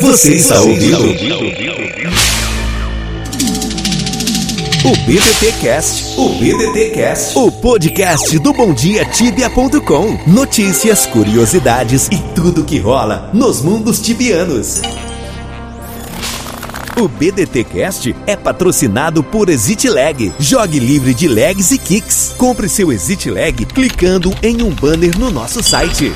Você está ouvindo? O BDT Cast, o BDT Cast, o podcast do BomDiaTibia.com. Notícias, curiosidades e tudo que rola nos mundos tibianos. O BDT Cast é patrocinado por Exit Lag. Jogue livre de lags e kicks. Compre seu Exit Lag clicando em um banner no nosso site.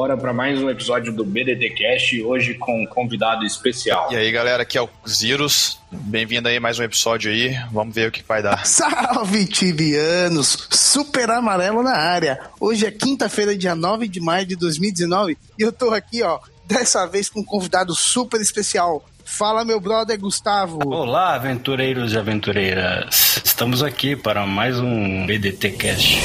Bora para mais um episódio do BDT Cast, hoje com um convidado especial. E aí galera, aqui é o Zirus, bem-vindo aí a mais um episódio aí, vamos ver o que vai dar. Salve tibianos, super amarelo na área. Hoje é quinta-feira, dia 9 de maio de 2019 e eu tô aqui, ó, dessa vez com um convidado super especial. Fala, meu brother Gustavo. Olá, aventureiros e aventureiras. Estamos aqui para mais um BDT Cast.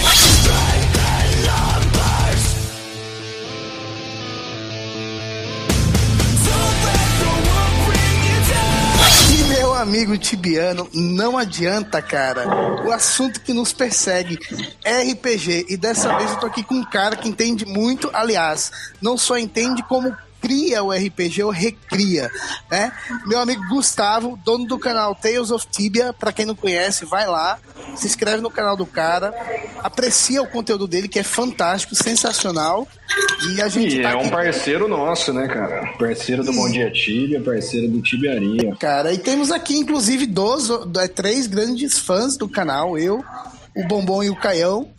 Amigo tibiano, não adianta, cara. O assunto que nos persegue é RPG. E dessa vez eu tô aqui com um cara que entende muito, aliás, não só entende como cria o RPG ou recria, né? Meu amigo Gustavo, dono do canal Tales of Tibia, para quem não conhece, vai lá, se inscreve no canal do cara, aprecia o conteúdo dele que é fantástico, sensacional. E a gente E tá é um aqui parceiro nosso, né, cara? Parceiro do Bom Dia Tibia, parceiro do Tibiaria. cara. E temos aqui, inclusive, dois, é, três grandes fãs do canal, eu, o Bombom e o Caião.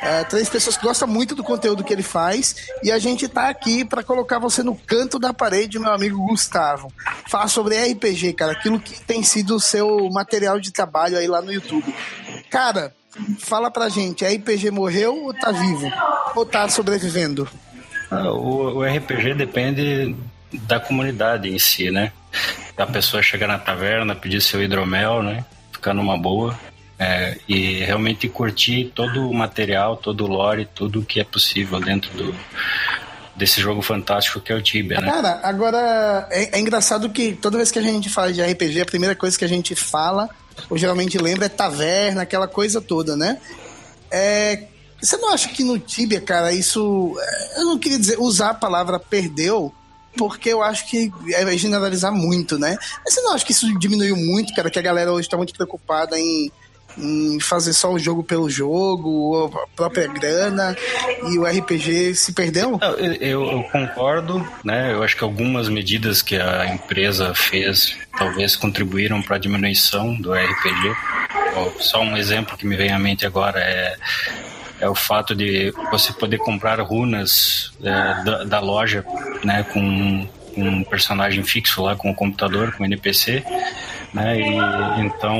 É, três pessoas que gostam muito do conteúdo que ele faz. E a gente tá aqui para colocar você no canto da parede, meu amigo Gustavo. Falar sobre RPG, cara, aquilo que tem sido o seu material de trabalho aí lá no YouTube. Cara, fala pra gente, RPG morreu ou tá vivo? Ou tá sobrevivendo? Ah, O, o RPG depende da comunidade em si, né? Da pessoa chegar na taverna, pedir seu hidromel, né? Ficar numa boa. É, e realmente curtir todo o material, todo o lore, tudo que é possível dentro do, desse jogo fantástico que é o Tibia, né? Cara, agora é, é engraçado que toda vez que a gente fala de RPG, a primeira coisa que a gente fala, ou geralmente lembra, é taverna, aquela coisa toda, né? É, você não acha que no Tibia, cara, isso. é, Eu não queria dizer usar a palavra perdeu, porque eu acho que é generalizar muito, né? Mas você não acha que isso diminuiu muito, cara, que a galera hoje tá muito preocupada em. Em fazer só o jogo pelo jogo, ou a própria grana, e o RPG se perdeu? Eu, eu- concordo, né? Eu acho que algumas medidas que a empresa fez talvez contribuíram para a diminuição do RPG. Só um exemplo que me vem à mente agora é, é o fato de você poder comprar runas é, da, da loja, né? Com um personagem fixo lá, com o computador, com o NPC, né? E então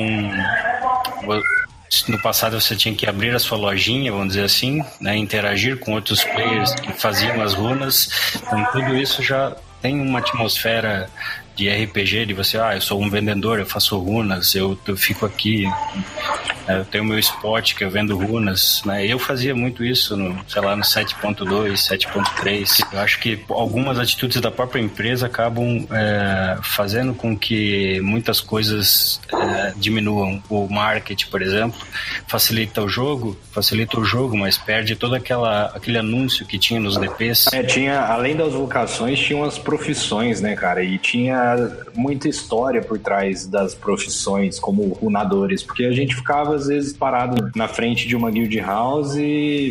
no passado você tinha que abrir a sua lojinha, vamos dizer assim, né, interagir com outros players que faziam as runas. Então tudo isso já tem uma atmosfera de RPG, de você, ah, eu sou um vendedor, eu faço runas, eu, eu fico aqui, eu tenho meu spot que eu vendo runas, né? Eu fazia muito isso no, sei lá, no 7.2, 7.3. Eu acho que algumas atitudes da própria empresa acabam é, fazendo com que muitas coisas é, diminuam. O marketing, por exemplo, facilita o jogo, facilita o jogo, mas perde todo aquela, aquele anúncio que tinha nos DPs. É, tinha, além das vocações, tinha umas profissões, né, cara? E tinha muita história por trás das profissões, como runadores, porque a gente ficava, às vezes, parado na frente de uma guild house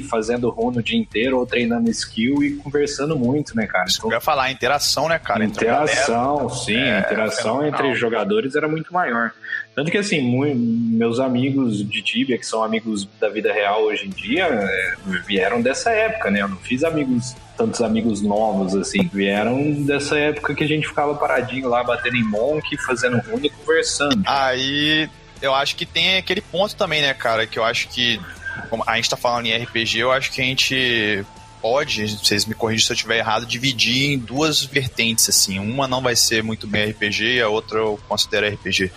fazendo runa o dia inteiro ou treinando skill e conversando muito, né, cara? Então, Eu ia falar, interação, né, cara? a galera. interação, sim, É, a interação fenomenal. entre jogadores era muito maior. Tanto que, assim, meus amigos de Tibia, que são amigos da vida real hoje em dia, é, vieram dessa época, né? Eu não fiz amigos, tantos amigos novos, assim. Vieram dessa época que a gente ficava paradinho lá, batendo em monk, fazendo rune e conversando. Aí eu acho que tem aquele ponto também, né, cara, que eu acho que como a gente tá falando em RPG, eu acho que a gente pode, vocês me corrigem se eu estiver errado, dividir em duas vertentes, assim. Uma não vai ser muito bem RPG a outra eu considero RPG.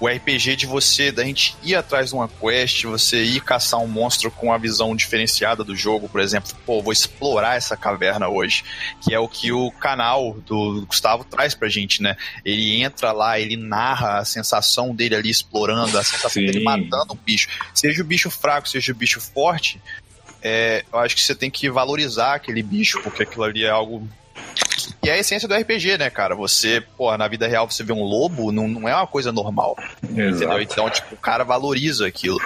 O RPG de você, da gente ir atrás de uma quest, você ir caçar um monstro com a visão diferenciada do jogo, por exemplo, pô, vou explorar essa caverna hoje, que é o que o canal do Gustavo traz pra gente, né? Ele entra lá, ele narra a sensação dele ali explorando, a sensação Sim. dele matando um bicho. Seja o bicho fraco, seja o bicho forte, é, eu acho que você tem que valorizar aquele bicho, porque aquilo ali é algo que é a essência do RPG, né, cara? Você, pô, na vida real você vê um lobo, não, não é uma coisa normal. Entendeu? Então, tipo, o cara valoriza aquilo.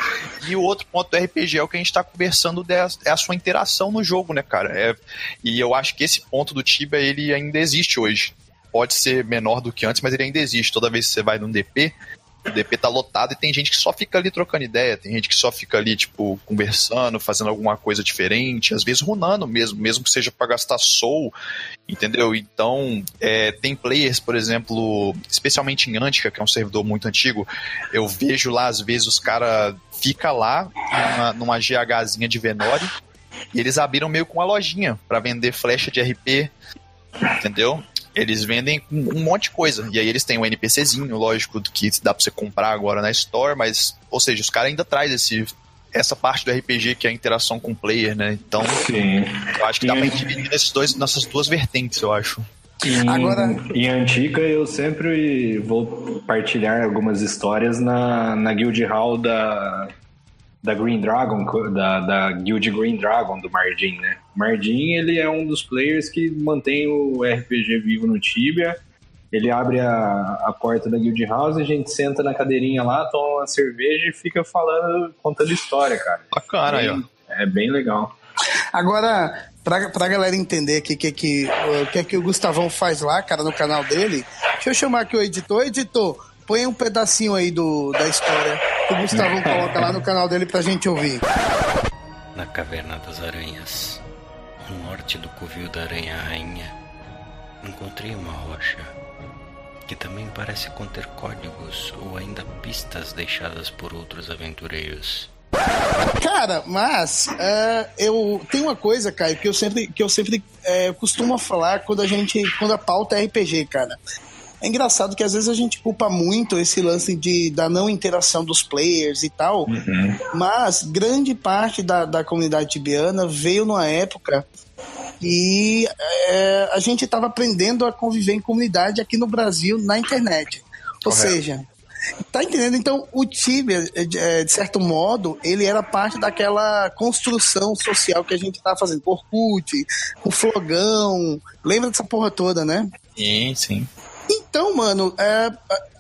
E o outro ponto do RPG é o que a gente tá conversando, é a sua interação no jogo, né, cara? É, e eu acho que esse ponto do Tibia, ele ainda existe hoje. Pode ser menor do que antes, mas ele ainda existe. Toda vez que você vai num DP, o DP tá lotado e tem gente que só fica ali trocando ideia, tem gente que só fica ali, tipo, conversando, fazendo alguma coisa diferente, às vezes runando mesmo, mesmo que seja para gastar soul, entendeu? Então, é, tem players, por exemplo, especialmente em Antica, que é um servidor muito antigo, eu vejo lá, às vezes, os caras fica lá numa, numa GHzinha de Venore e eles abriram meio com uma lojinha para vender flecha de RP, entendeu? Eles vendem um monte de coisa. E aí eles têm um NPCzinho, lógico, que dá pra você comprar agora na Store, mas, ou seja, os caras ainda trazem esse essa parte do RPG que é a interação com o player, né? Então, Sim. eu acho que dá e... pra dividir nesses dois, nessas duas vertentes, eu acho. Em, Agora... em Antica, eu sempre vou partilhar algumas histórias na, na Guild Hall da, da Green Dragon, da, da Guild Green Dragon do Mardin, né? Mardin, ele é um dos players que mantém o RPG vivo no Tibia. Ele abre a, a porta da Guild House, a gente senta na cadeirinha lá, toma uma cerveja e fica falando, contando história, cara. Bacana aí, ó. É bem legal. Agora, pra, pra galera entender aqui o que, que, que, que o Gustavão faz lá, cara, no canal dele, deixa eu chamar aqui o editor. Editor, põe um pedacinho aí do, da história que o Gustavão coloca lá no canal dele pra gente ouvir. Na Caverna das Aranhas, no norte do covil da Aranha Rainha, encontrei uma rocha que também parece conter códigos ou ainda pistas deixadas por outros aventureiros. Cara, mas uh, eu tem uma coisa, Caio, que eu sempre que eu sempre uh, costumo falar quando a gente quando a pauta é RPG, cara. É engraçado que às vezes a gente culpa muito esse lance de, da não interação dos players e tal, uhum. mas grande parte da, da comunidade tibiana veio numa época e é, a gente estava aprendendo a conviver em comunidade aqui no Brasil na internet. Ou Correto. seja, Tá entendendo? Então, o Tibia, é, de certo modo, ele era parte daquela construção social que a gente tá fazendo. Orkut, o Flogão. Lembra dessa porra toda, né? Sim, sim. Então, mano, é,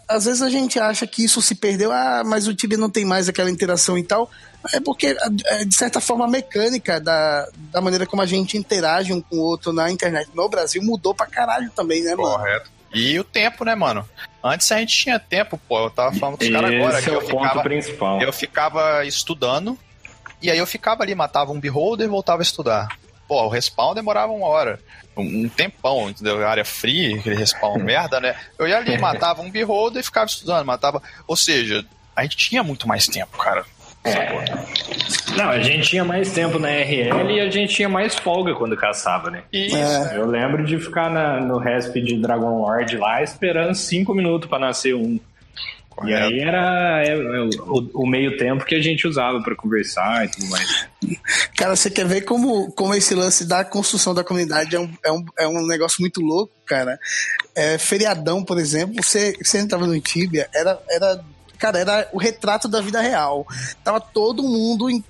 às vezes a gente acha que isso se perdeu, ah, mas o Tibia não tem mais aquela interação e tal. É porque, é, de certa forma, a mecânica da, da maneira como a gente interage um com o outro na internet no Brasil mudou pra caralho também, né, mano? Correto. E o tempo, né, mano? Antes a gente tinha tempo, pô. Eu tava falando com os caras agora. que é o ponto ficava, principal. Eu ficava estudando, e aí eu ficava ali, matava um beholder e voltava a estudar. Pô, o respawn demorava uma hora um tempão, entendeu? Área free, aquele respawn merda, né? Eu ia ali, matava um beholder e ficava estudando, matava. Ou seja, a gente tinha muito mais tempo, cara. É. Não, a gente tinha mais tempo na RL e a gente tinha mais folga quando caçava, né? Isso. É. Eu lembro de ficar na, no resp de Dragon Lord lá esperando cinco minutos para nascer um. Correto. E aí era é, é, o, o, meio tempo que a gente usava para conversar e tudo mais. Cara, você quer ver como, como esse lance da construção da comunidade é um, é um, é um negócio muito louco, cara. É, feriadão, por exemplo, você, você entrava no Tibia, era, era, cara, era o retrato da vida real. Tava todo mundo em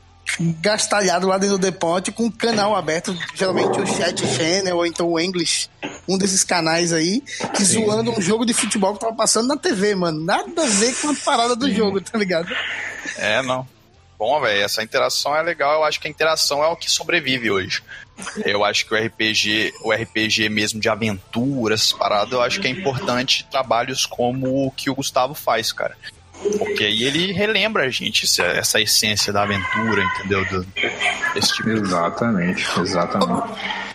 gastalhado lá dentro do depote com um canal aberto, geralmente o Chat Channel ou então o English, um desses canais aí, que Sim. zoando um jogo de futebol que tava passando na TV, mano. Nada a ver com a parada do Sim. jogo, tá ligado? É, não. Bom, velho, essa interação é legal. Eu acho que a interação é o que sobrevive hoje. Eu acho que o RPG, o RPG mesmo de aventuras, paradas, eu acho que é importante trabalhos como o que o Gustavo faz, cara. Porque aí ele relembra a gente essa, essa essência da aventura, entendeu? Do, esse tipo Exatamente, exatamente.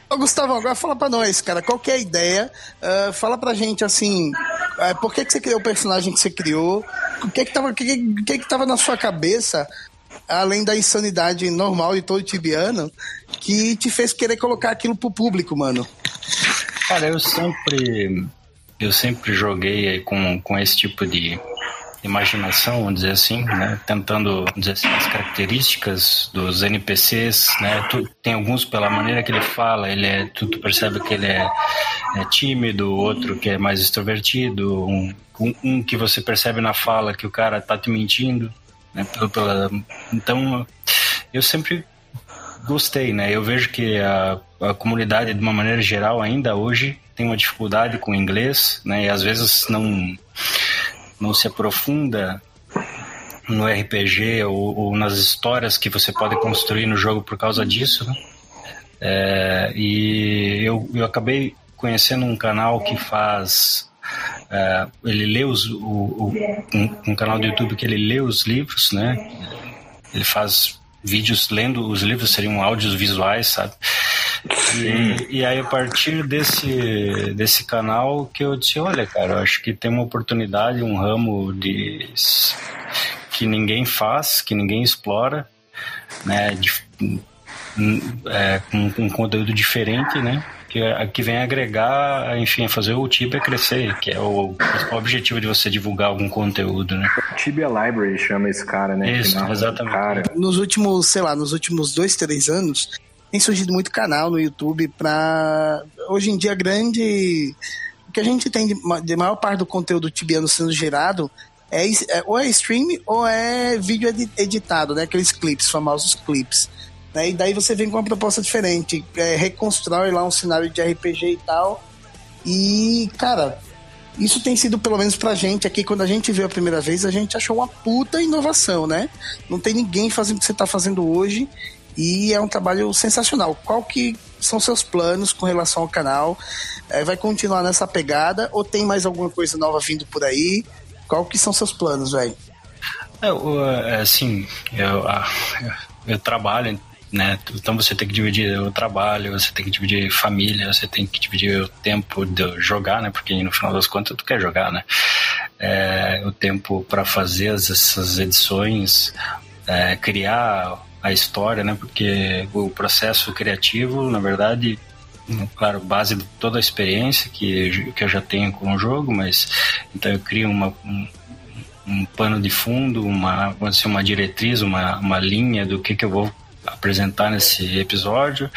Ô, ô, Gustavo, agora fala pra nós, cara, qual que é a ideia? Uh, fala pra gente, assim, uh, por que, que você criou o personagem que você criou? O que que tava, que, que, que tava na sua cabeça, além da insanidade normal de todo tibiano, que te fez querer colocar aquilo pro público, mano? Cara, eu sempre... Eu sempre joguei com, com esse tipo de imaginação, vamos dizer assim, né? Tentando dizer assim, as características dos NPCs, né? Tu, tem alguns pela maneira que ele fala, ele é, tu, tu percebe que ele é, é, tímido, outro que é mais extrovertido, um, um, um, que você percebe na fala que o cara tá te mentindo, né? Pela, pela, então, eu sempre gostei, né? Eu vejo que a, a comunidade, de uma maneira geral, ainda hoje tem uma dificuldade com o inglês, né? E às vezes não não se aprofunda no RPG ou, ou, nas histórias que você pode construir no jogo por causa disso. Né? É, e eu, eu acabei conhecendo um canal que faz. É, ele lê os, o, o, um, um, canal do YouTube que ele lê os livros, né? Ele faz vídeos lendo os livros, seriam áudios visuais, sabe? E, e, aí, a partir desse, desse canal, que eu disse: olha, cara, eu acho que tem uma oportunidade, um ramo de que ninguém faz, que ninguém explora, né? De, é, com, com um conteúdo diferente, né? Que, que vem agregar, enfim, fazer o Tibia crescer, que é o principal objetivo de você divulgar algum conteúdo, né? Tibia Library chama esse cara, né? Isso, exatamente. Cara. Nos últimos, sei lá, nos últimos dois, três anos, tem surgido muito canal no YouTube para hoje em dia grande o que a gente tem de, de maior parte do conteúdo tibiano sendo gerado é, é, ou é stream ou é vídeo editado, né? Aqueles clips, famosos clips. Né? E daí você vem com uma proposta diferente, é, reconstrói lá um cenário de RPG e tal. E, cara, isso tem sido, pelo menos pra gente aqui, quando a gente viu a primeira vez, a gente achou uma puta inovação, né? Não tem ninguém fazendo o que você tá fazendo hoje e é um trabalho sensacional. Qual que são seus planos com relação ao canal? É, vai continuar nessa pegada ou tem mais alguma coisa nova vindo por aí? Qual que são seus planos, velho? É, assim, eu, eu trabalho, né? Então você tem que dividir o trabalho, você tem que dividir família, você tem que dividir o tempo de jogar, né? Porque no final das contas tu quer jogar, né? É, o tempo para fazer essas edições, é, criar a história, né? Porque o processo criativo, na verdade, claro, base de toda a experiência que, que eu já tenho com o jogo, mas então eu crio uma, um, um pano de fundo, uma, assim, uma diretriz, uma, uma linha do que, que eu vou apresentar nesse episódio,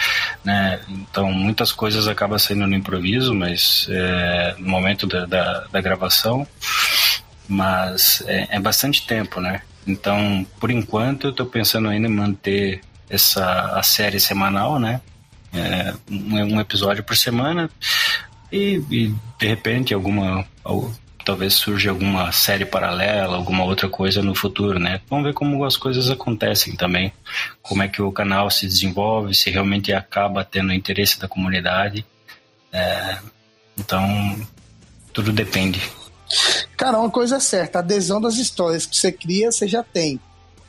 né? Então muitas coisas acabam saindo no improviso, mas é, no momento da, da, da gravação, mas é, é, bastante tempo, né? Então, por enquanto, eu estou pensando ainda em manter essa a série semanal, né? É, um, um, episódio por semana e, e, de repente alguma ou, talvez surja alguma série paralela, alguma outra coisa no futuro, né? Vamos ver como as coisas acontecem também, como é que o canal se desenvolve, se realmente acaba tendo interesse da comunidade. É, então, tudo depende. Cara, uma coisa é certa, a adesão das histórias que você cria, você já tem.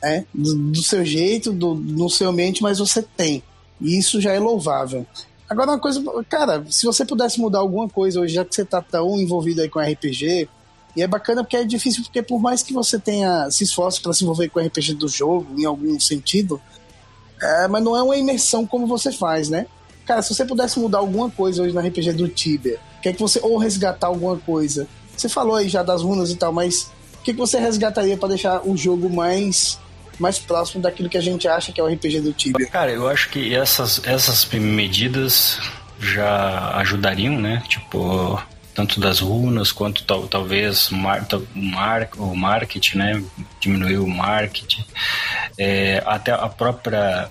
Né? Do, do seu jeito, do, no seu ambiente, mas você tem. E isso já é louvável. Agora, uma coisa, cara, se você pudesse mudar alguma coisa hoje, já que você tá tão envolvido aí com RPG, e é bacana porque é difícil, porque por mais que você tenha se esforce para se envolver com RPG do jogo, em algum sentido, é, mas não é uma imersão como você faz, né? Cara, se você pudesse mudar alguma coisa hoje no RPG do Tibia, quer que você ou resgatar alguma coisa, você falou aí já das runas e tal, mas o que, que você resgataria para deixar o jogo mais mais próximo daquilo que a gente acha que é o RPG do Tibia? Cara, eu acho que essas, essas medidas já ajudariam, né? Tipo, tanto das runas quanto tal, talvez mar, mar, o marketing, né? Diminuir o marketing. É, até a própria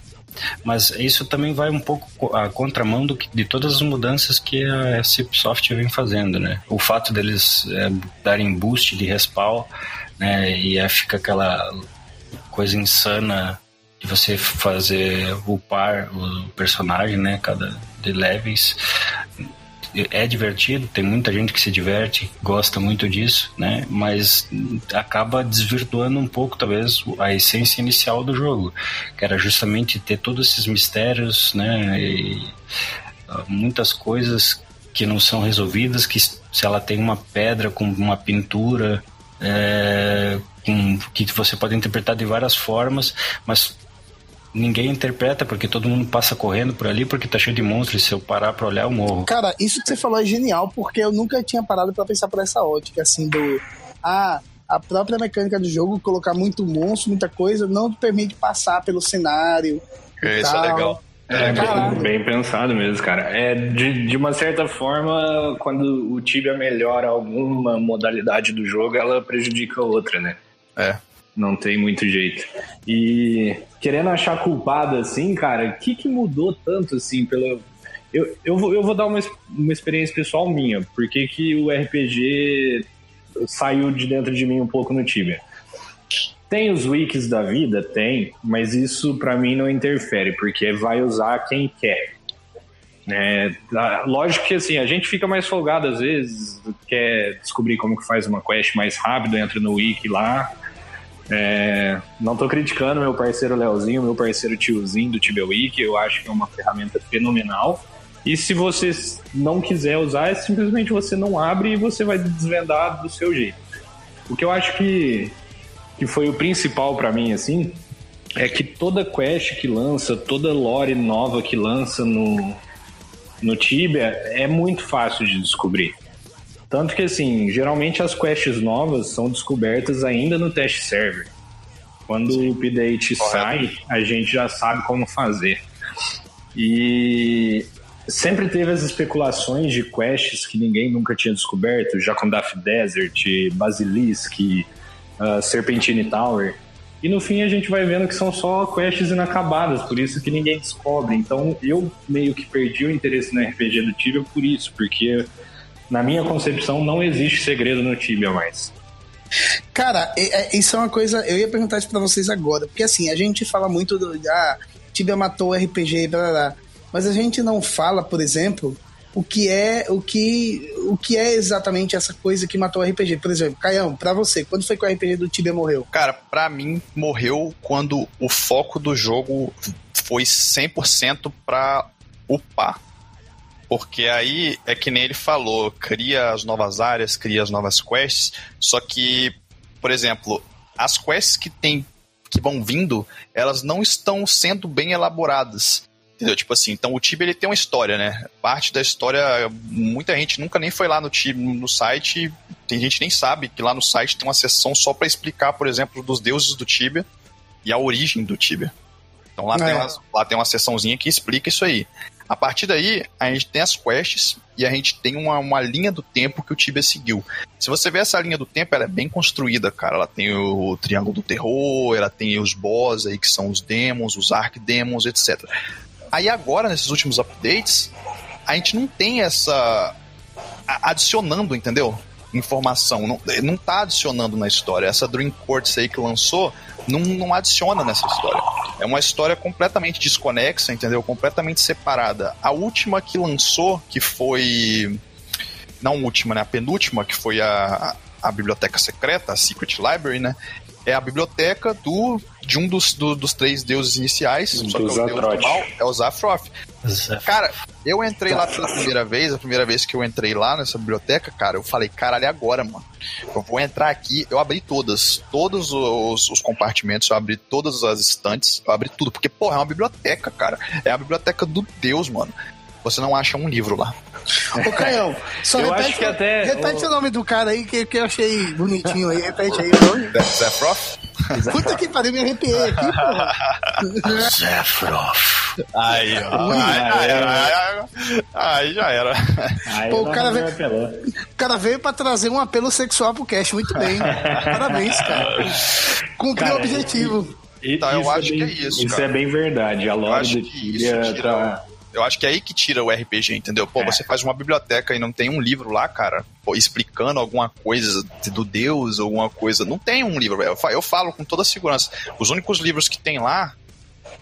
mas isso também vai um pouco a contramão do que, de todas as mudanças que a Cipsoft vem fazendo, né? O fato deles é, darem boost de respawn, né? E aí fica aquela coisa insana de você fazer upar o personagem, né? Cada de levels é divertido, tem muita gente que se diverte, gosta muito disso, né? Mas acaba desvirtuando um pouco, talvez, a essência inicial do jogo, que era justamente ter todos esses mistérios, né? E ah, muitas coisas que não são resolvidas, que se ela tem uma pedra com uma pintura, é, com, que você pode interpretar de várias formas, mas ninguém interpreta porque todo mundo passa correndo por ali porque tá cheio de monstros e se eu parar pra olhar eu morro. Cara, isso que você falou é genial porque eu nunca tinha parado para pensar por essa ótica, assim, do... Ah, a própria mecânica do jogo, colocar muito monstro, muita coisa, não te permite passar pelo cenário. Isso é legal. É, bem, bem, pensado mesmo, cara. É, de, de uma certa forma, quando o Tibia melhora alguma modalidade do jogo, ela prejudica outra, né? É. Não tem muito jeito. E querendo achar culpado assim, cara, o que, que mudou tanto assim pelo. Eu, eu, vou, eu vou dar uma, uma experiência pessoal minha. Por que, que o RPG saiu de dentro de mim um pouco no Tibia? Tem os wikis da vida? Tem, mas isso para mim não interfere, porque vai usar quem quer. É, lógico que assim, a gente fica mais folgado às vezes, quer descobrir como que faz uma quest mais rápido, entra no wiki lá. É, não tô criticando meu parceiro Leozinho, meu parceiro tiozinho do Tibia Wiki, eu acho que é uma ferramenta fenomenal. E se você não quiser usar, é simplesmente você não abre e você vai desvendar do seu jeito. O que eu acho que que foi o principal para mim, assim, é que toda quest que lança, toda lore nova que lança no, no Tibia é muito fácil de descobrir. Tanto que, assim, geralmente as quests novas são descobertas ainda no test server. Quando Sim. o update Correto. sai, a gente já sabe como fazer. E sempre teve as especulações de quests que ninguém nunca tinha descoberto, Jacondath Desert, Basilisk, uh, Serpentine Tower. E no fim a gente vai vendo que são só quests inacabadas, por isso que ninguém descobre. Então eu meio que perdi o interesse no RPG do Tibia por isso, porque na minha concepção não existe segredo no Tibia mais. Cara, é, é, isso é uma coisa. Eu ia perguntar isso pra vocês agora, porque assim, a gente fala muito do. Ah, Tibia matou o RPG, blá, blá, blá, mas a gente não fala, por exemplo, o que é o que o que é exatamente essa coisa que matou o RPG. Por exemplo, Caião, para você, quando foi que o RPG do Tibia morreu? Cara, para mim morreu quando o foco do jogo foi 100% para upar. Porque aí é que nem ele falou, cria as novas áreas, cria as novas quests, só que, por exemplo, as quests que tem que vão vindo, elas não estão sendo bem elaboradas. Entendeu? Tipo assim, então o Tibia ele tem uma história, né? Parte da história, muita gente nunca nem foi lá no Tibia, no site, tem gente nem sabe que lá no site tem uma seção só para explicar, por exemplo, dos deuses do Tibia e a origem do Tibia. Então lá, é. tem uma, lá tem uma seçãozinha que explica isso aí. A partir daí, a gente tem as quests e a gente tem uma, uma linha do tempo que o Tibia seguiu. Se você ver essa linha do tempo, ela é bem construída, cara. Ela tem o Triângulo do Terror, ela tem os boss aí, que são os demons, os arcdemons, etc. Aí agora, nesses últimos updates, a gente não tem essa. adicionando, entendeu? Informação. Não, não tá adicionando na história. Essa Dream Courts aí que lançou não, não adiciona nessa história. É uma história completamente desconexa, entendeu? Completamente separada. A última que lançou, que foi. Não última, né? A penúltima, que foi a, a Biblioteca Secreta, a Secret Library, né? É a biblioteca do de um dos, do, dos três deuses iniciais, do só que é o deus do mal, é o Zafroth. Cara, eu entrei lá pela primeira vez, a primeira vez que eu entrei lá nessa biblioteca, cara, eu falei, caralho, é agora, mano. Eu vou entrar aqui, eu abri todas, todos os, os compartimentos, eu abri todas as estantes, eu abri tudo, porque, porra, é uma biblioteca, cara. É a biblioteca do Deus, mano. Você não acha um livro lá. Ô, Caião, só eu repete, acho que até repete o... o nome do cara aí que, que eu achei bonitinho aí. Repete aí o nome. Zefroth? Puta que pariu, me arrepiei aqui, porra. Zefroth. Aí, ó. Aí, aí, aí, já era. Aí Pô, o cara, veio, o cara veio pra trazer um apelo sexual pro cast. Muito bem. Parabéns, cara. Cumpriu o objetivo. Então, eu acho é bem, que é isso. Isso cara. é bem verdade. A lore do Tibia tá eu acho que é aí que tira o RPG, entendeu? Pô, é. você faz uma biblioteca e não tem um livro lá, cara, pô, explicando alguma coisa do Deus, alguma coisa. Não tem um livro, Eu falo com toda segurança. Os únicos livros que tem lá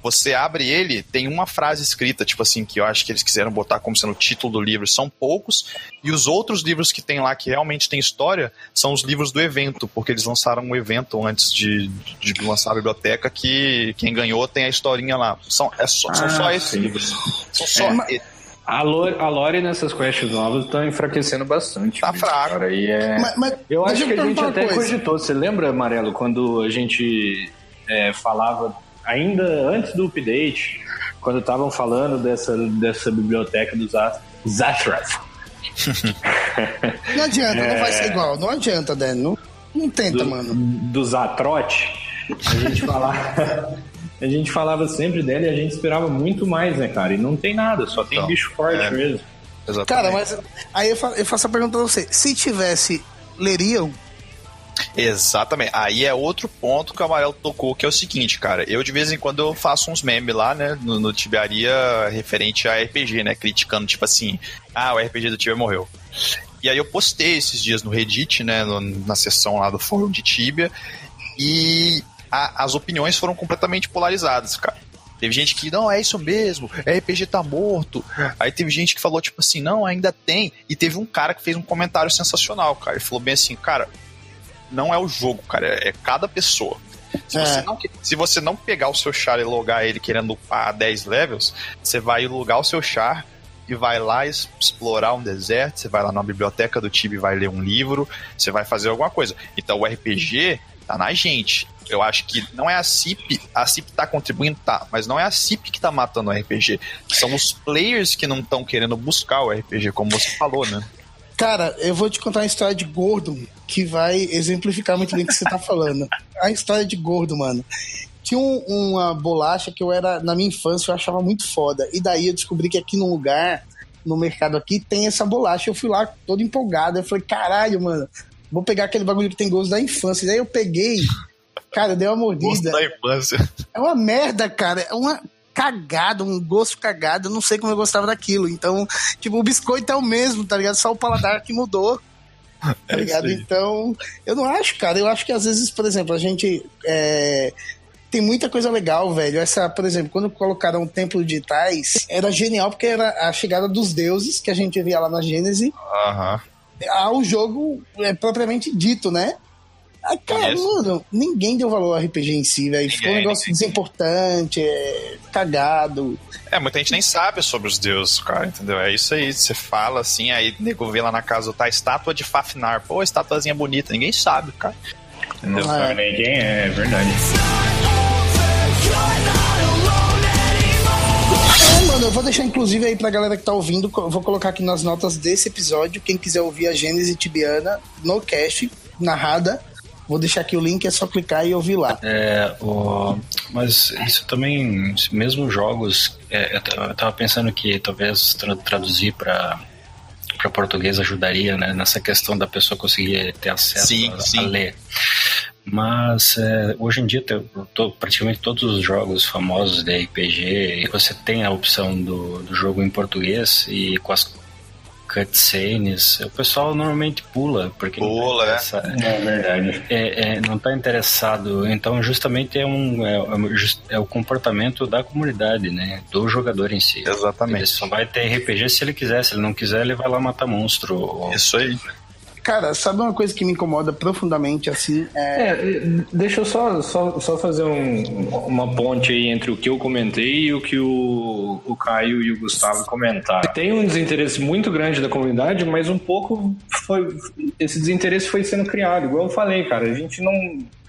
você abre ele, tem uma frase escrita, tipo assim, que eu acho que eles quiseram botar como sendo o título do livro, são poucos, e os outros livros que tem lá que realmente tem história são os livros do evento, porque eles lançaram um evento antes de, de lançar a biblioteca que quem ganhou tem a historinha lá. São, é só, ah, são só esses livros. São só é, a lore, a lore nessas quests novas está enfraquecendo bastante. Tá fraco. Cara, é... Mas, mas, eu acho que a gente até coisa. cogitou. Você lembra, Amarelo, quando a gente é, falava ainda antes do update, quando estavam falando dessa, dessa biblioteca dos Zathrath. não adianta, é... não vai ser igual, não adianta, Dan. Não... Não tenta, do, mano. Do Zatrote, a gente falava. a gente falava sempre dela e a gente esperava muito mais, né, cara? E não tem nada, só tem Então, bicho forte é. mesmo. Exatamente. Cara, mas aí eu faço a pergunta pra você. Se tivesse, leriam? Exatamente. Aí é outro ponto que o Amarelo tocou, que é o seguinte, cara. Eu de vez em quando eu faço uns memes lá, né, no, no Tibiaria referente a RPG, né, criticando, tipo assim, ah, o RPG do Tibia morreu. E aí eu postei esses dias no Reddit, né, no- na seção lá do fórum de Tibia, e a- as opiniões foram completamente polarizadas, cara. Teve gente que, não, é isso mesmo, RPG tá morto. Aí teve gente que falou, tipo assim, não, ainda tem. E teve um cara que fez um comentário sensacional, cara. Ele falou bem assim, cara, não é o jogo, cara, é cada pessoa. Se, É. você não, se você não pegar o seu char e logar ele querendo upar 10 levels, você vai logar o seu char e vai lá explorar um deserto, você vai lá na biblioteca do time e vai ler um livro, você vai fazer alguma coisa. Então o RPG tá na gente. Eu acho que não é a CIP, a CIP tá contribuindo, tá, mas não é a CIP que tá matando o RPG. São os players que não estão querendo buscar o RPG, como você falou, né? Cara, eu vou te contar uma história de gordo que vai exemplificar muito bem o que você tá falando. A história de gordo, mano. Tinha um- uma bolacha que eu era, na minha infância, eu achava muito foda. E daí eu descobri que aqui no lugar, no mercado aqui, tem essa bolacha. Eu fui lá todo empolgado. Eu falei, caralho, mano, vou pegar aquele bagulho que tem gosto da infância. E daí eu peguei, cara, eu dei uma Gosto mordida. da infância. É uma merda, cara. É uma cagada, um gosto cagado. Eu não sei como eu gostava daquilo. Então, tipo, o biscoito é o mesmo, tá ligado? Só o paladar que mudou. Tá É ligado? isso aí. Então, eu não acho, cara. Eu acho que às vezes, por exemplo, a gente. é, Tem muita coisa legal, velho. Essa, por exemplo, quando colocaram o Templo de Tais, era genial porque era a chegada dos deuses que a gente via lá na Gênese Aham. ao jogo é, propriamente dito, né? Cara, mano, ninguém deu valor ao RPG em si, velho. Ficou um negócio ninguém. desimportante, é, cagado. É, muita gente nem sabe sobre os deuses, cara, entendeu? É isso aí, você fala assim, aí nego vê lá na casa, tá a estátua de Fafnar. Pô, estatuazinha bonita, ninguém sabe, cara. Entendeu? Não sabe nem quem é, é verdade. É, mano, eu vou deixar inclusive aí pra galera que tá ouvindo, vou colocar aqui nas notas desse episódio, quem quiser ouvir a Gênese Tibiana no cast, narrada, vou deixar aqui o link, é só clicar e ouvir lá. É, o, mas isso também, mesmo jogos, é, eu t- eu tava pensando que talvez tra- traduzir para para português ajudaria né, nessa questão da pessoa conseguir ter acesso Sim, a, sim. a ler. Mas é, hoje em dia, to- praticamente todos os jogos famosos de RPG, você tem a opção do, do jogo em português e com as cutscenes, o pessoal normalmente pula, porque não Pula, tem né? essa- É verdade. é, é, não está interessado. Então, justamente é, um, é, é é o comportamento da comunidade, né? Do jogador em si. Ele Exatamente. só vai ter RPG se ele quiser. Se ele não quiser, ele vai lá matar monstro. ou- Isso aí. Cara, sabe uma coisa que me incomoda profundamente, assim, é... É, deixa eu só, só, só fazer um- uma ponte aí entre o que eu comentei e o que o, o Caio e o Gustavo comentaram. Tem um desinteresse muito grande da comunidade, mas um pouco foi. Esse desinteresse foi sendo criado. Igual eu falei, cara, a gente não.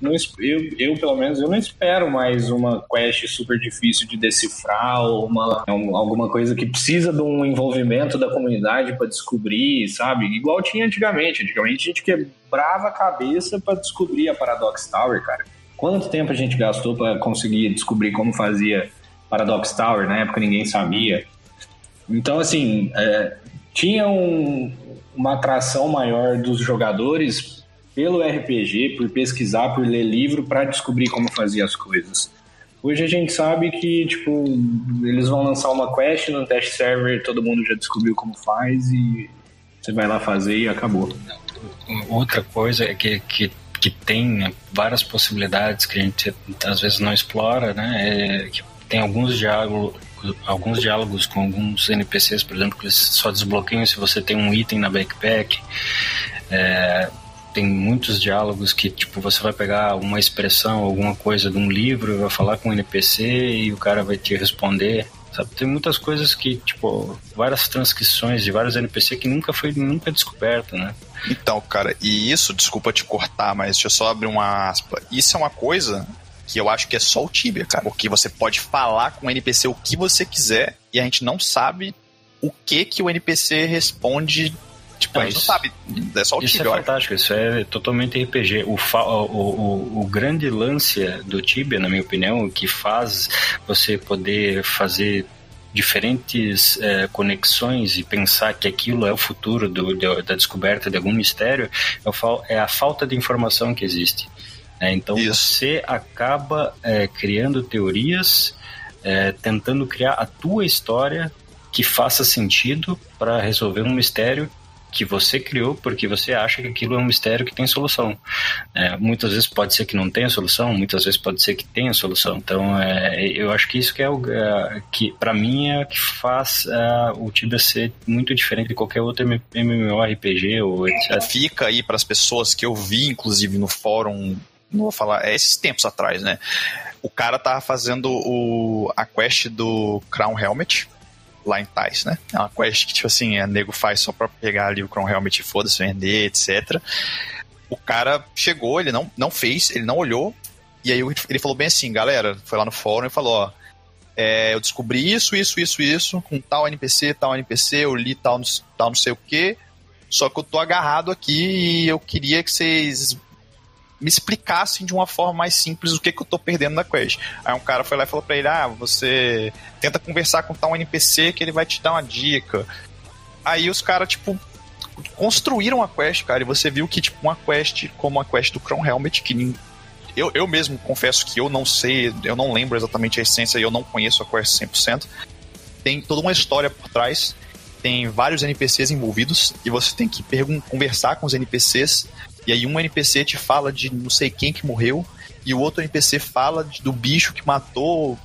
não eu, eu, pelo menos, eu não espero mais uma quest super difícil de decifrar ou uma, um- alguma coisa que precisa de um envolvimento da comunidade para descobrir, sabe? Igual tinha antigamente. Antigamente a gente quebrava a cabeça para descobrir a Paradox Tower, cara. Quanto tempo a gente gastou para conseguir descobrir como fazia Paradox Tower? Na época ninguém sabia. Então, assim, é, tinha um- uma atração maior dos jogadores pelo RPG, por pesquisar, por ler livro, para descobrir como fazia as coisas. Hoje a gente sabe que, tipo, eles vão lançar uma quest no test server, todo mundo já descobriu como faz e você vai lá fazer e acabou. Outra coisa é que, que, que tem várias possibilidades que a gente às vezes não explora, né? É tem alguns diálogos, alguns diálogos com alguns NPCs, por exemplo, que eles só desbloqueiam se você tem um item na backpack. É, tem muitos diálogos que tipo você vai pegar uma expressão, alguma coisa de um livro, vai falar com um NPC e o cara vai te responder. Sabe? Tem muitas coisas que, tipo, várias transcrições de vários NPC que nunca foi nunca descoberto, né? Então, cara, e isso, desculpa te cortar, mas deixa eu só abrir uma aspa. Isso é uma coisa que eu acho que é só o Tibia, cara. Porque você pode falar com o NPC o que você quiser e a gente não sabe o que que o NPC responde Tipo, a gente não sabe, é só o Isso Tibia, é fantástico, isso é totalmente RPG. O, o, o, o grande lance do Tibia, na minha opinião, que faz você poder fazer diferentes é, conexões e pensar que aquilo é o futuro do, do, da descoberta de algum mistério é, é a falta de informação que existe. É, então Isso. você acaba é, criando teorias, é, tentando criar a tua história que faça sentido para resolver um mistério que você criou porque você acha que aquilo é um mistério que tem solução. É, muitas vezes pode ser que não tenha solução, muitas vezes pode ser que tenha solução. Então, é, eu acho que isso que é o é, que para mim é que faz é, o Tibia ser muito diferente de qualquer outro MMORPG ou etc. Fica aí para as pessoas que eu vi, inclusive no fórum, não vou falar, é esses tempos atrás, né? O cara tava fazendo o, a quest do Crown Helmet lá em Tais, né? É uma quest que, tipo assim, a nego faz só pra pegar ali o Crown Helmet e foda-se, vender, etc. O cara chegou, ele não, não fez, ele não olhou, e aí ele falou bem assim, galera, foi lá no fórum e falou, ó, é, eu descobri isso, isso, isso, isso, com tal NPC, tal NPC, eu li tal, tal não sei o que, só que eu tô agarrado aqui e eu queria que vocês me explicassem de uma forma mais simples o que, que eu tô perdendo na quest. Aí um cara foi lá e falou pra ele: Ah, você tenta conversar com tal NPC que ele vai te dar uma dica. Aí os caras, tipo, construíram a quest, cara, e você viu que, tipo, uma quest como a quest do Crown Helmet, que eu, eu mesmo confesso que eu não sei, eu não lembro exatamente a essência e eu não conheço a quest 100%. Tem toda uma história por trás, tem vários NPCs envolvidos e você tem que conversar com os NPCs e aí um NPC te fala de não sei quem que morreu, e o outro NPC fala de, do bicho que matou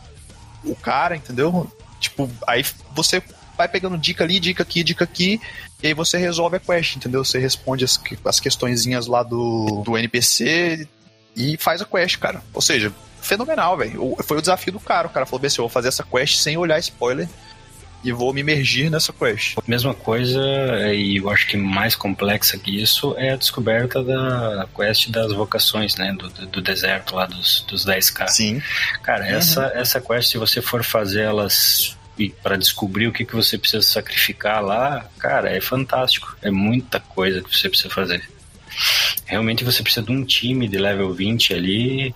o cara, entendeu? Tipo, aí você vai pegando dica ali, dica aqui, dica aqui, e aí você resolve a quest, entendeu? Você responde as, as questõezinhas lá do, do NPC e faz a quest, cara. Ou seja, fenomenal, velho. Foi o desafio do cara. O cara falou assim: eu vou fazer essa quest sem olhar spoiler e vou me imergir nessa quest. Mesma coisa, e eu acho que mais complexa que isso, é a descoberta da quest das vocações, né? Do, do deserto lá dos, dos 10k. Sim. Cara, uhum. essa, essa quest, se você for fazer elas para descobrir o que, que você precisa sacrificar lá, cara, é fantástico. É muita coisa que você precisa fazer. Realmente você precisa de um time de level 20 ali.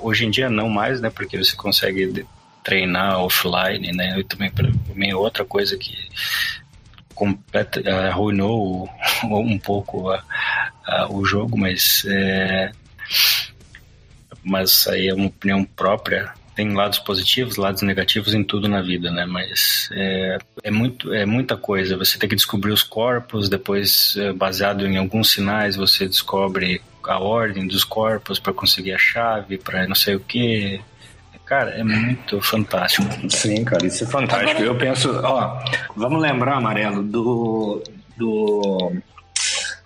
Hoje em dia não mais, né? Porque você consegue treinar offline, né? E também para mim outra coisa que completa, uh, arruinou um pouco uh, uh, o jogo, mas é, mas aí é uma opinião própria. Tem lados positivos, lados negativos em tudo na vida, né? Mas é, é, muito, é muita coisa. Você tem que descobrir os corpos, depois, é, baseado em alguns sinais, você descobre a ordem dos corpos para conseguir a chave, para não sei o que. Cara, é muito fantástico. Sim, cara, isso é fantástico. Eu penso, ó, vamos lembrar, Amarelo, do, do,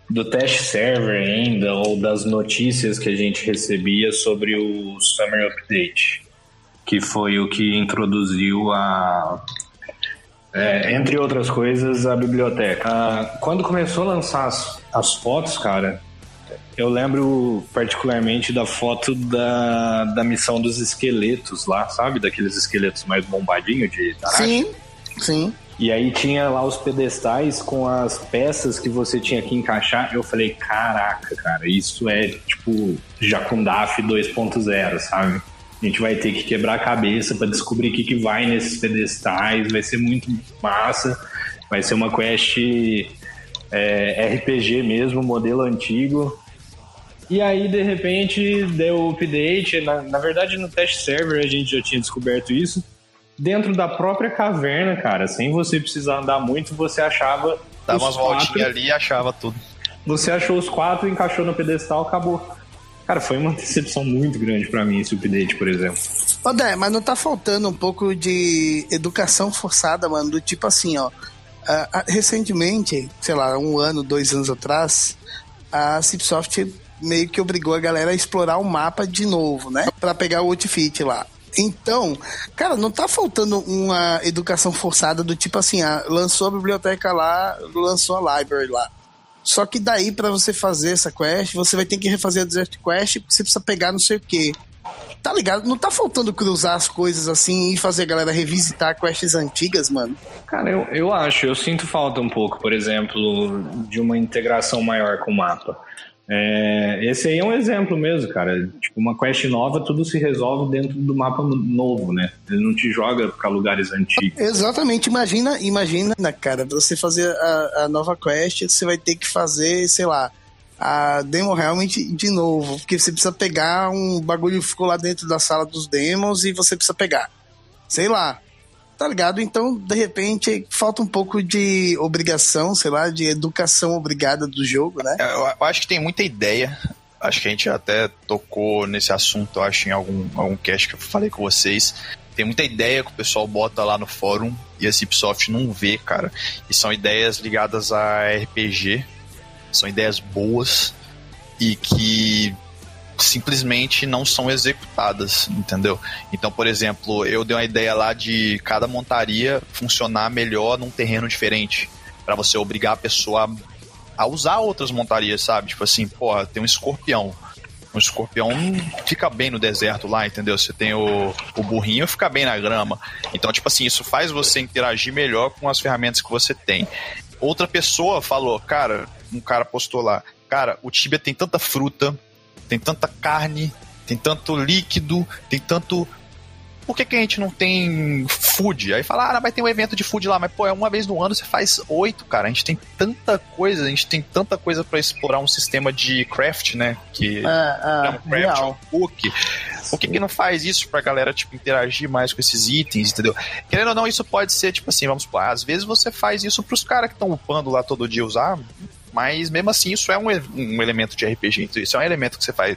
do teste server ainda, ou das notícias que a gente recebia sobre o Summer Update, que foi o que introduziu a. É, entre outras coisas, a biblioteca. Ah, quando começou a lançar as, as fotos, cara, eu lembro particularmente da foto da, da missão dos esqueletos lá, sabe? Daqueles esqueletos mais bombadinhos de Tarashi. Sim, sim. E aí tinha lá os pedestais com as peças que você tinha que encaixar. Eu falei, caraca, cara, isso é tipo Jacundaf 2.0, sabe? A gente vai ter que quebrar a cabeça para descobrir o que, que vai nesses pedestais. Vai ser muito massa. Vai ser uma quest é, RPG mesmo, modelo antigo. E aí, de repente, deu o update. Na, na verdade, no test server a gente já tinha descoberto isso. Dentro da própria caverna, cara, sem você precisar andar muito, você achava. Dava umas voltinhas ali e achava tudo. Você achou os quatro, encaixou no pedestal, acabou. Cara, foi uma decepção muito grande para mim esse update, por exemplo. Ô, Dé, mas não tá faltando um pouco de educação forçada, mano? Do tipo assim, ó. Uh, recentemente, sei lá, um ano, dois anos atrás, a Cipsoft meio que obrigou a galera a explorar o mapa de novo, né? Para pegar o outfit lá. Então, cara, não tá faltando uma educação forçada do tipo assim, ah, lançou a biblioteca lá, lançou a library lá. Só que daí para você fazer essa quest, você vai ter que refazer a Desert Quest, porque você precisa pegar não sei o quê. tá ligado? Não tá faltando cruzar as coisas assim e fazer a galera revisitar quests antigas, mano? Cara, eu, eu acho, eu sinto falta um pouco, por exemplo, de uma integração maior com o mapa. É, esse aí é um exemplo mesmo, cara. Tipo, uma quest nova, tudo se resolve dentro do mapa novo, né? Ele não te joga para lugares antigos. Exatamente. Imagina, imagina, cara, você fazer a, a nova quest, você vai ter que fazer, sei lá, a demo realmente de novo, porque você precisa pegar um bagulho que ficou lá dentro da sala dos demos e você precisa pegar. Sei lá, Tá ligado? Então, de repente, falta um pouco de obrigação, sei lá, de educação obrigada do jogo, né? Eu, eu acho que tem muita ideia. Acho que a gente até tocou nesse assunto, acho, em algum, algum cast que eu falei com vocês. Tem muita ideia que o pessoal bota lá no fórum e a Cipsoft não vê, cara. E são ideias ligadas a RPG. São ideias boas e que simplesmente não são executadas, entendeu? Então, por exemplo, eu dei uma ideia lá de cada montaria funcionar melhor num terreno diferente, para você obrigar a pessoa a usar outras montarias, sabe? Tipo assim, porra, tem um escorpião. Um escorpião fica bem no deserto lá, entendeu? Você tem o, o burrinho, fica bem na grama. Então, tipo assim, isso faz você interagir melhor com as ferramentas que você tem. Outra pessoa falou, cara, um cara postou lá, cara, o Tibia tem tanta fruta, tem tanta carne, tem tanto líquido, tem tanto. Por que, que a gente não tem food? Aí fala, ah, vai ter um evento de food lá, mas pô, é uma vez no ano você faz oito, cara. A gente tem tanta coisa, a gente tem tanta coisa para explorar um sistema de craft, né? Que é, é, é um craft, um cook. Por que, que não faz isso pra galera, tipo, interagir mais com esses itens, entendeu? Querendo ou não, isso pode ser, tipo assim, vamos supor, às vezes você faz isso pros caras que estão upando lá todo dia usar, mas mesmo assim, isso é um, um elemento de RPG. Então, isso é um elemento que você faz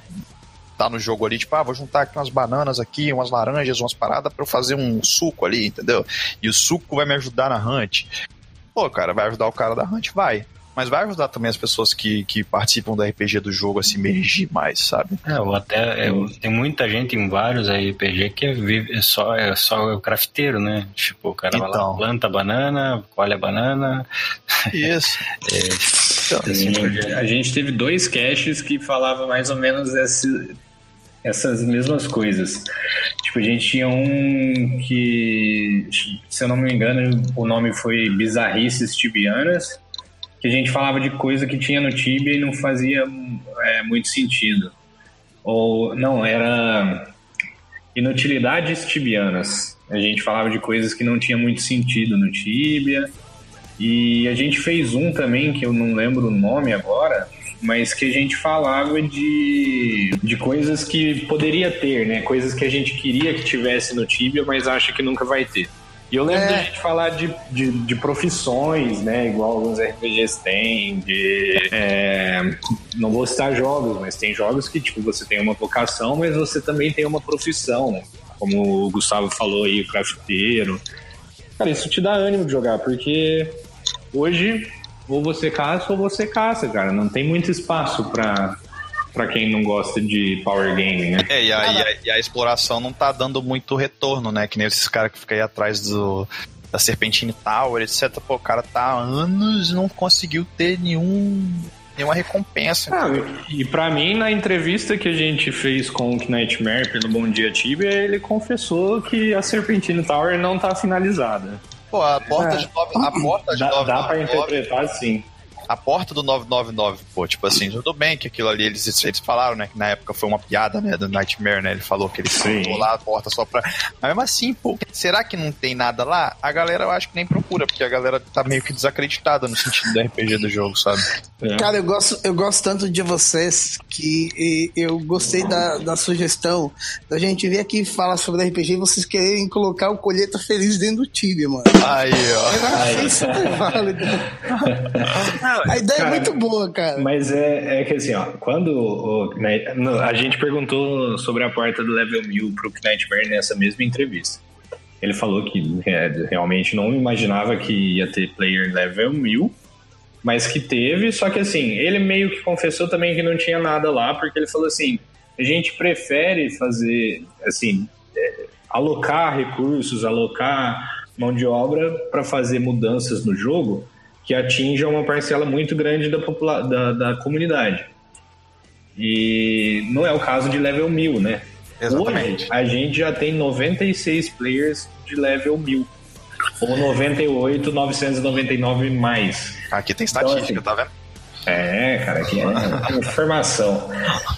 tá no jogo ali, tipo, ah, vou juntar aqui umas bananas aqui, umas laranjas, umas paradas para eu fazer um suco ali, entendeu? E o suco vai me ajudar na hunt. Pô, cara, vai ajudar o cara da hunt? Vai mas vai ajudar também as pessoas que, que participam do RPG do jogo a se emergir mais, sabe? É, ou até é, tem muita gente em vários RPG que vive, é só, é só o crafteiro, né? Tipo, o cara então. vai lá, então. planta a banana, colhe a banana. Isso. é, então, assim, a gente teve dois caches que falavam mais ou menos esse, essas mesmas coisas. Tipo, a gente tinha um que, se eu não me engano, o nome foi Bizarrices Tibianas que a gente falava de coisa que tinha no Tibia e não fazia é, muito sentido. Ou, não, era inutilidades tibianas. A gente falava de coisas que não tinha muito sentido no Tibia. E a gente fez um também, que eu não lembro o nome agora, mas que a gente falava de, de coisas que poderia ter, né? Coisas que a gente queria que tivesse no Tibia, mas acha que nunca vai ter. E eu lembro é. da gente falar de, de, de, profissões, né? Igual alguns RPGs têm, de. É, não vou citar jogos, mas tem jogos que, tipo, você tem uma vocação, mas você também tem uma profissão. Como o Gustavo falou aí, o crafteiro. Cara, isso te dá ânimo de jogar, porque hoje ou você caça ou você caça, cara. Não tem muito espaço para para quem não gosta de power game, né? É, e a, e a, e a, exploração não tá dando muito retorno, né? Que nem esses caras que ficam aí atrás do, da Serpentine Tower, etc. Pô, o cara tá há anos e não conseguiu ter nenhum nenhuma recompensa. Ah, e para mim, na entrevista que a gente fez com o Nightmare pelo Bom Dia Tibia, ele confessou que a Serpentine Tower não tá finalizada. Pô, a porta é. de nove, a porta de dá, 9, dá pra interpretar sim a porta do 999, pô, tipo assim, tudo bem que aquilo ali, eles, eles falaram, né, que na época foi uma piada, né, do Nightmare, né, ele falou que ele colocou lá a porta só pra... Mas mesmo assim, pô, será que não tem nada lá? A galera eu acho que nem procura, porque a galera tá meio que desacreditada no sentido do RPG do jogo, sabe? É. Cara, eu gosto, eu gosto tanto de vocês que eu gostei da, da sugestão da gente vir aqui falar sobre RPG e vocês quererem colocar o Colheita Feliz dentro do Tibia, mano. Aí, ó. Eu achei super válido. a ideia cara, é muito boa, cara. Mas é, é que assim, ó, quando o, a gente perguntou sobre a porta do level 1000 pro Knightmare nessa mesma entrevista. Ele falou que é, realmente não imaginava que ia ter player level 1000, mas que teve, só que assim, ele meio que confessou também que não tinha nada lá, porque ele falou assim, a gente prefere fazer, assim, é, alocar recursos, alocar mão de obra para fazer mudanças no jogo, que atinja uma parcela muito grande da, da, da comunidade. E não é o caso de level 1000, né? Exatamente. Hoje, a gente já tem 96 players de level 1000. Ou 98, 999 mais. Aqui tem estatística, então, assim, tá vendo? É, cara, aqui é informação.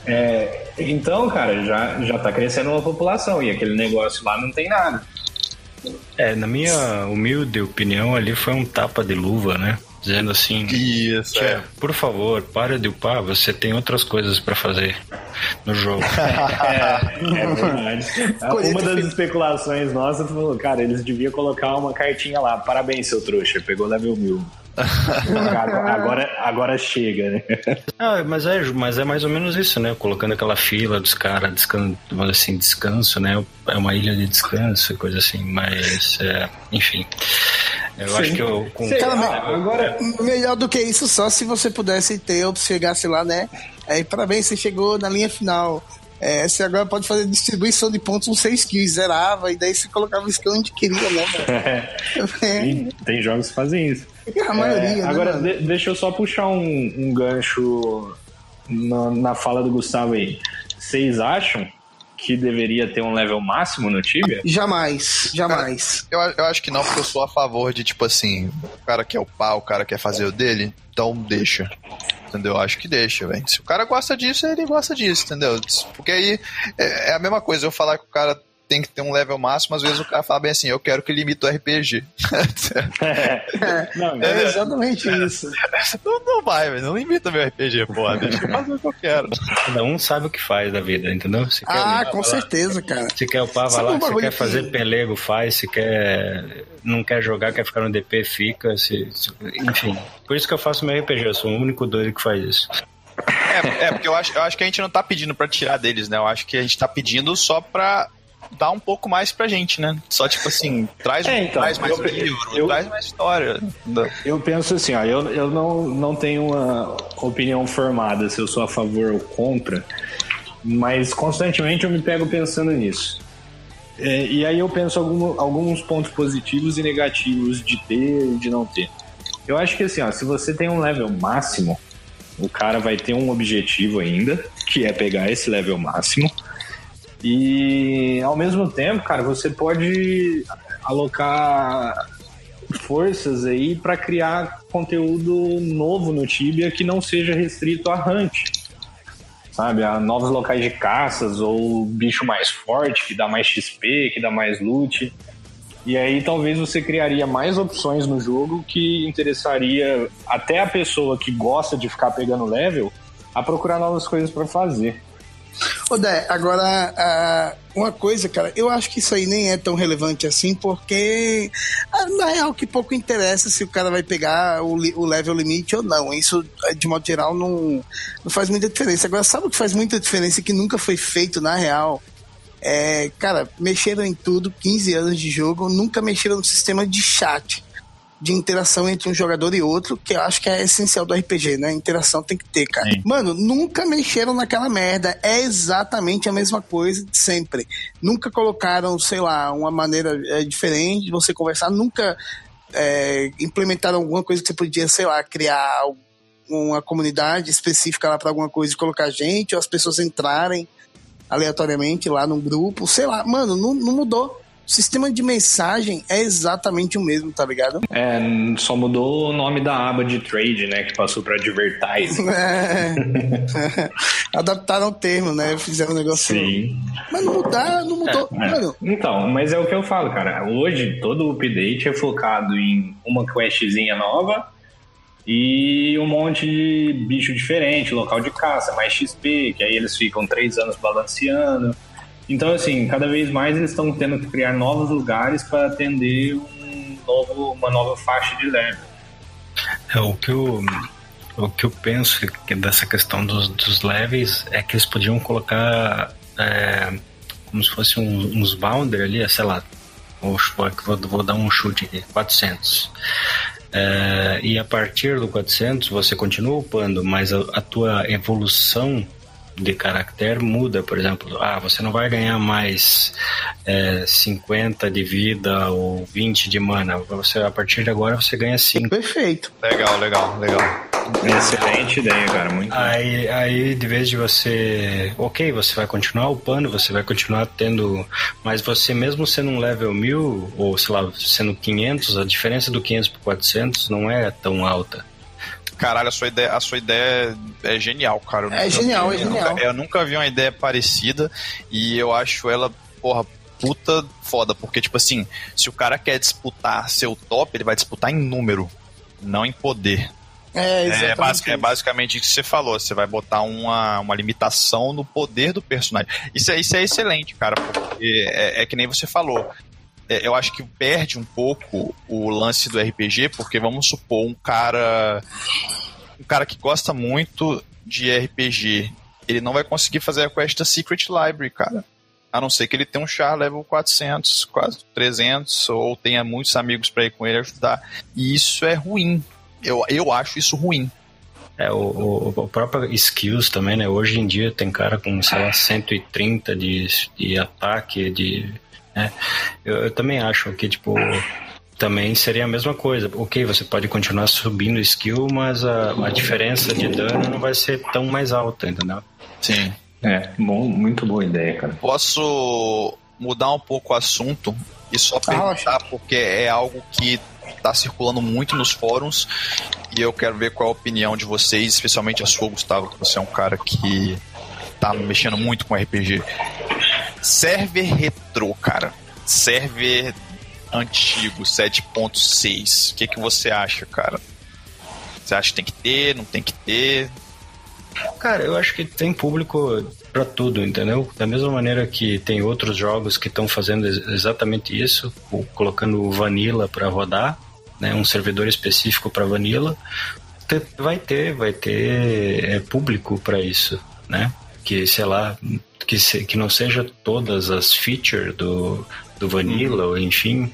É, então, cara, já, já tá crescendo uma população e aquele negócio lá não tem nada. É, na minha humilde opinião, ali foi um tapa de luva, né? Dizendo assim: Isso, tia, é. por favor, para de upar, você tem outras coisas para fazer no jogo. é, é verdade. Uma das especulações nossas falou: cara, eles deviam colocar uma cartinha lá. Parabéns, seu trouxa, pegou level mil. Agora, agora chega, né? Ah, mas é, mas é mais ou menos isso, né? Colocando aquela fila dos caras, descan assim, descanso, né? É uma ilha de descanso e coisa assim, mas, é, enfim. Eu Sim. acho que eu. Com... Ah, agora... Melhor do que isso, só se você pudesse ter, ou chegasse lá, né? Aí, parabéns, você chegou na linha final. É, você agora pode fazer distribuição de pontos com 6 kills, zerava, e daí você colocava o skill onde queria, né? É. Tem jogos que fazem isso. A maioria, é, né, Agora, de, deixa eu só puxar um, um gancho na, na fala do Gustavo aí. Vocês acham que deveria ter um level máximo no Tibia? Jamais, jamais. Cara, eu, eu acho que não, porque eu sou a favor de, tipo assim, o cara quer upar, o cara quer fazer o dele, então deixa. Entendeu? Acho que deixa, velho. Se o cara gosta disso, ele gosta disso, entendeu? Porque aí é, é a mesma coisa eu falar que o cara tem que ter um level máximo, às vezes o cara fala bem assim, eu quero que limite o RPG. é, não, é exatamente isso. Não, não vai, velho, não limita meu RPG, porra, deixa eu fazer o que eu quero. Cada um sabe o que faz da vida, entendeu? Se ah, com certeza, lá, cara. Se quer upar, vai lá, se quer fazer pelego, faz, se quer não quer jogar, quer ficar no DP, fica, se, se... enfim. Por isso que eu faço meu RPG, eu sou o único doido que faz isso. É, é, porque eu acho, eu acho que a gente não tá pedindo pra tirar deles, né? Eu acho que a gente tá pedindo só pra dá um pouco mais pra gente, né? Só tipo assim, traz, é, então, traz mais eu, livro, eu, traz mais história. Eu penso assim, ó, eu, eu não, não tenho uma opinião formada se eu sou a favor ou contra, mas constantemente eu me pego pensando nisso. É, e aí eu penso algum, alguns pontos positivos e negativos de ter e de não ter. Eu acho que assim, ó, se você tem um level máximo, o cara vai ter um objetivo ainda, que é pegar esse level máximo e ao mesmo tempo, cara, você pode alocar forças aí para criar conteúdo novo no Tibia que não seja restrito a hunt. Sabe, a novos locais de caças ou bicho mais forte, que dá mais XP, que dá mais loot. E aí talvez você criaria mais opções no jogo que interessaria até a pessoa que gosta de ficar pegando level a procurar novas coisas para fazer. Ô, Dé, agora, uma coisa, cara, eu acho que isso aí nem é tão relevante assim, porque na real que pouco interessa se o cara vai pegar o, o level limite ou não. Isso, de modo geral, não, não faz muita diferença. Agora, sabe o que faz muita diferença e que nunca foi feito na real? É, cara, mexeram em tudo, 15 anos de jogo, nunca mexeram no sistema de chat de interação entre um jogador e outro, que eu acho que é essencial do RPG, né? Interação tem que ter, cara. Sim. Mano, nunca mexeram naquela merda. É exatamente a mesma coisa de sempre. Nunca colocaram, sei lá, uma maneira é, diferente de você conversar. Nunca é, implementaram alguma coisa que você podia, sei lá, criar uma comunidade específica lá para alguma coisa e colocar gente, ou as pessoas entrarem aleatoriamente lá num grupo, sei lá, mano, não, não mudou o sistema de mensagem é exatamente o mesmo, tá ligado? É, só mudou o nome da aba de trade, né? Que passou pra advertising. É. Adaptaram o termo, né? Fizeram um negócio. Sim. Mas não mudar, não mudou. É, é. Então, mas é o que eu falo, cara. Hoje, todo o update é focado em uma questzinha nova e um monte de bicho diferente, local de caça, mais XP, que aí eles ficam três anos balanceando. Então, assim, cada vez mais eles estão tendo que criar novos lugares para atender um novo, uma nova faixa de level. É, o que eu, o que eu penso dessa questão dos, dos levels é que eles podiam colocar é, como se fosse um, uns boundary ali, sei lá, vou, vou, vou dar um chute aqui, 400. É, e a partir do 400 você continua upando, mas a, a tua evolução de caractere muda, por exemplo, ah, você não vai ganhar mais é, 50 de vida ou 20 de mana, você, a partir de agora você ganha 5. Perfeito. Legal, legal, legal. Excelente ideia, cara. Muito aí, aí, de vez de você. Ok, você vai continuar upando, você vai continuar tendo. Mas você, mesmo sendo um level 1000, ou sei lá, sendo 500, a diferença do 500 para 400 não é tão alta. Caralho, a sua ideia, a sua ideia é genial, cara. Eu é genial, é genial. Nunca, eu nunca vi uma ideia parecida e eu acho ela, porra, puta foda, porque, tipo assim, se o cara quer disputar seu top, ele vai disputar em número, não em poder. É, é, basic, é, basicamente isso que você falou. Você vai botar uma, uma limitação no poder do personagem. Isso é, isso é excelente, cara, porque é, é que nem você falou. É, eu acho que perde um pouco o lance do RPG, porque vamos supor um cara. Um cara que gosta muito de RPG, ele não vai conseguir fazer a quest da Secret Library, cara. A não ser que ele tenha um char level 400, quase 300, ou tenha muitos amigos para ir com ele ajudar. E isso é ruim, eu, eu acho isso ruim. É, o, o, o próprio skills também, né? Hoje em dia tem cara com, sei lá, 130 de, de ataque, de. Né? Eu, eu também acho que, tipo, também seria a mesma coisa. Ok, você pode continuar subindo skill, mas a, a diferença de dano não vai ser tão mais alta, entendeu? Sim. É, bom, muito boa ideia, cara. Posso mudar um pouco o assunto e só perguntar, porque é algo que está circulando muito nos fóruns e eu quero ver qual é a opinião de vocês, especialmente a sua, Gustavo, que você é um cara que tá mexendo muito com RPG. Server retrô, cara. Server antigo, 7.6. O que, que você acha, cara? Você acha que tem que ter, não tem que ter? Cara, eu acho que tem público para tudo, entendeu? Da mesma maneira que tem outros jogos que estão fazendo exatamente isso, colocando Vanilla para rodar, né, um servidor específico para Vanilla, vai ter, vai ter é, público para isso, né? Que sei lá, que, se, que não seja todas as features do, do Vanilla, ou enfim,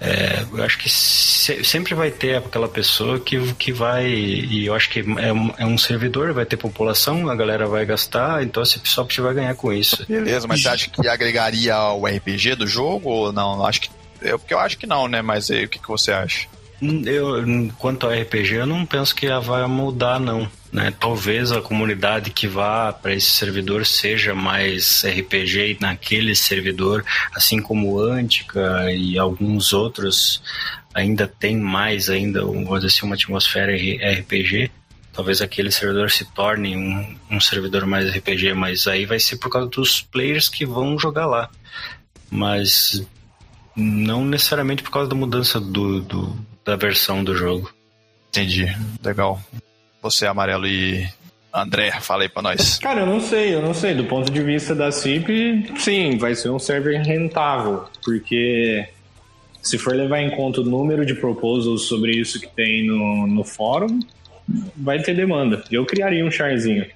é, eu acho que se, sempre vai ter aquela pessoa que, que vai. E eu acho que é um, é um servidor, vai ter população, a galera vai gastar, então esse pessoal vai ganhar com isso. Beleza, mas você acha que agregaria o RPG do jogo ou não? Acho que eu, porque eu acho que não, né? Mas aí, o que, que você acha? Eu, quanto ao RPG, eu não penso que vai mudar, não. Né? Talvez a comunidade que vá para esse servidor seja mais RPG naquele servidor, assim como Antica e alguns outros ainda tem mais ainda, vou dizer assim, uma atmosfera RPG. Talvez aquele servidor se torne um, um servidor mais RPG, mas aí vai ser por causa dos players que vão jogar lá. Mas não necessariamente por causa da mudança do, do, da versão do jogo. Entendi. Legal. Você, Amarelo e André, fala aí pra nós. Cara, eu não sei, eu não sei. Do ponto de vista da CIP, sim, vai ser um server rentável. Porque se for levar em conta o número de proposals sobre isso que tem no, no fórum, vai ter demanda. Eu criaria um charzinho.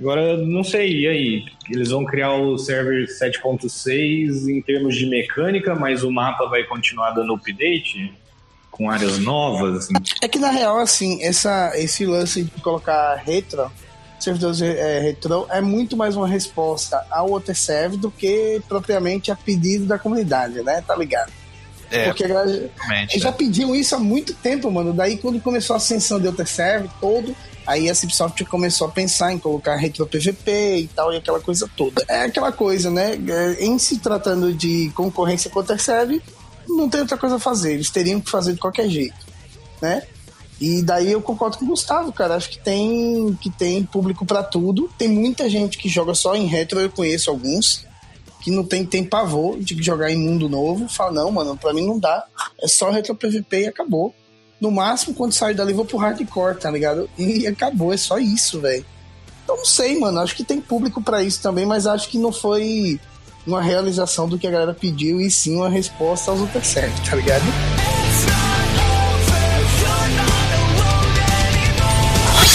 Agora, não sei, e aí? Eles vão criar o server 7.6 em termos de mecânica, mas o mapa vai continuar dando update? Com áreas novas? Assim? É que, na real, assim, essa, esse lance de colocar retro, servidores é, retro, é muito mais uma resposta ao OTServe do que propriamente a pedido da comunidade, né? Tá ligado? É, Porque eles já é. pediam isso há muito tempo, mano. Daí, quando começou a ascensão de OTServe, todo Aí a Cipsoft começou a pensar em colocar retro PVP e tal, e aquela coisa toda. É aquela coisa, né? É, em se tratando de concorrência contra a serve, não tem outra coisa a fazer. Eles teriam que fazer de qualquer jeito, né? E daí eu concordo com o Gustavo, cara. Acho que tem, que tem público para tudo. Tem muita gente que joga só em retro, eu conheço alguns, que não tem, tem pavor de jogar em mundo novo. Fala, não, mano, pra mim não dá. É só retro PVP e acabou. No máximo, quando sair dali, vou pro hardcore, tá ligado? E acabou, é só isso, velho. Então não sei, mano. Acho que tem público para isso também, mas acho que não foi uma realização do que a galera pediu, e sim uma resposta aos outros tá ligado?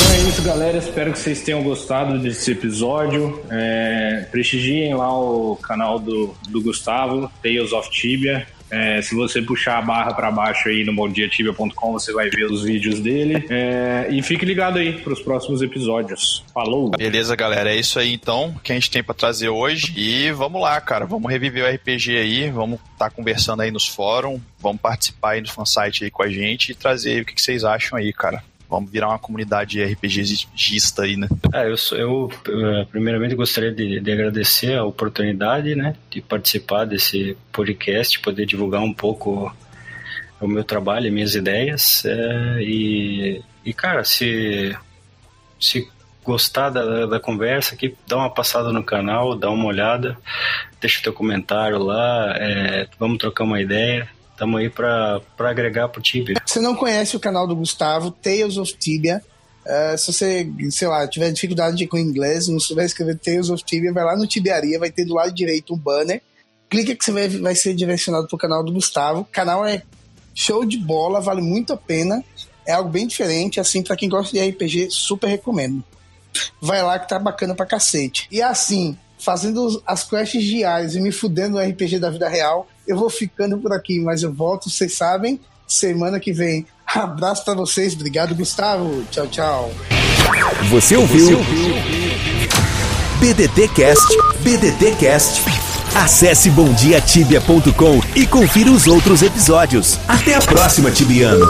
Então é isso, galera. Espero que vocês tenham gostado desse episódio. É, prestigiem lá o canal do, do Gustavo, Tales of Tibia. É, se você puxar a barra para baixo aí no bomdiatibia.com, você vai ver os vídeos dele. É, e fique ligado aí para os próximos episódios. Falou! Beleza, galera. É isso aí então que a gente tem para trazer hoje. E vamos lá, cara. Vamos reviver o RPG aí. Vamos estar tá conversando aí nos fóruns. Vamos participar aí no fansite aí com a gente e trazer o que, que vocês acham aí, cara. Vamos virar uma comunidade RPGista aí, né? É, eu, eu, eu primeiramente gostaria de, de, agradecer a oportunidade, né, de participar desse podcast, poder divulgar um pouco o meu trabalho, minhas ideias. É, e, e, cara, se, se gostar da, da conversa aqui, dá uma passada no canal, dá uma olhada, deixa teu comentário lá, é, vamos trocar uma ideia. Estamos aí para agregar pro Tibia. Se não conhece o canal do Gustavo, Tales of Tibia, uh, se você, sei lá, tiver dificuldade com inglês, não souber escrever Tales of Tibia, vai lá no Tibiaria, vai ter do lado direito um banner. Clica que você vai, vai ser direcionado pro canal do Gustavo. O canal é show de bola, vale muito a pena. É algo bem diferente, assim, para quem gosta de RPG, super recomendo. Vai lá que tá bacana pra cacete. E assim, fazendo as quests diárias e me fudendo no RPG da vida real, eu vou ficando por aqui, mas eu volto, vocês sabem, semana que vem. Abraço para vocês, obrigado, Gustavo. Tchau, tchau. Você ouviu? Você ouviu? BDT Cast, BDT Cast. Acesse bomdiatibia.com e confira os outros episódios. Até a próxima, Tibiano.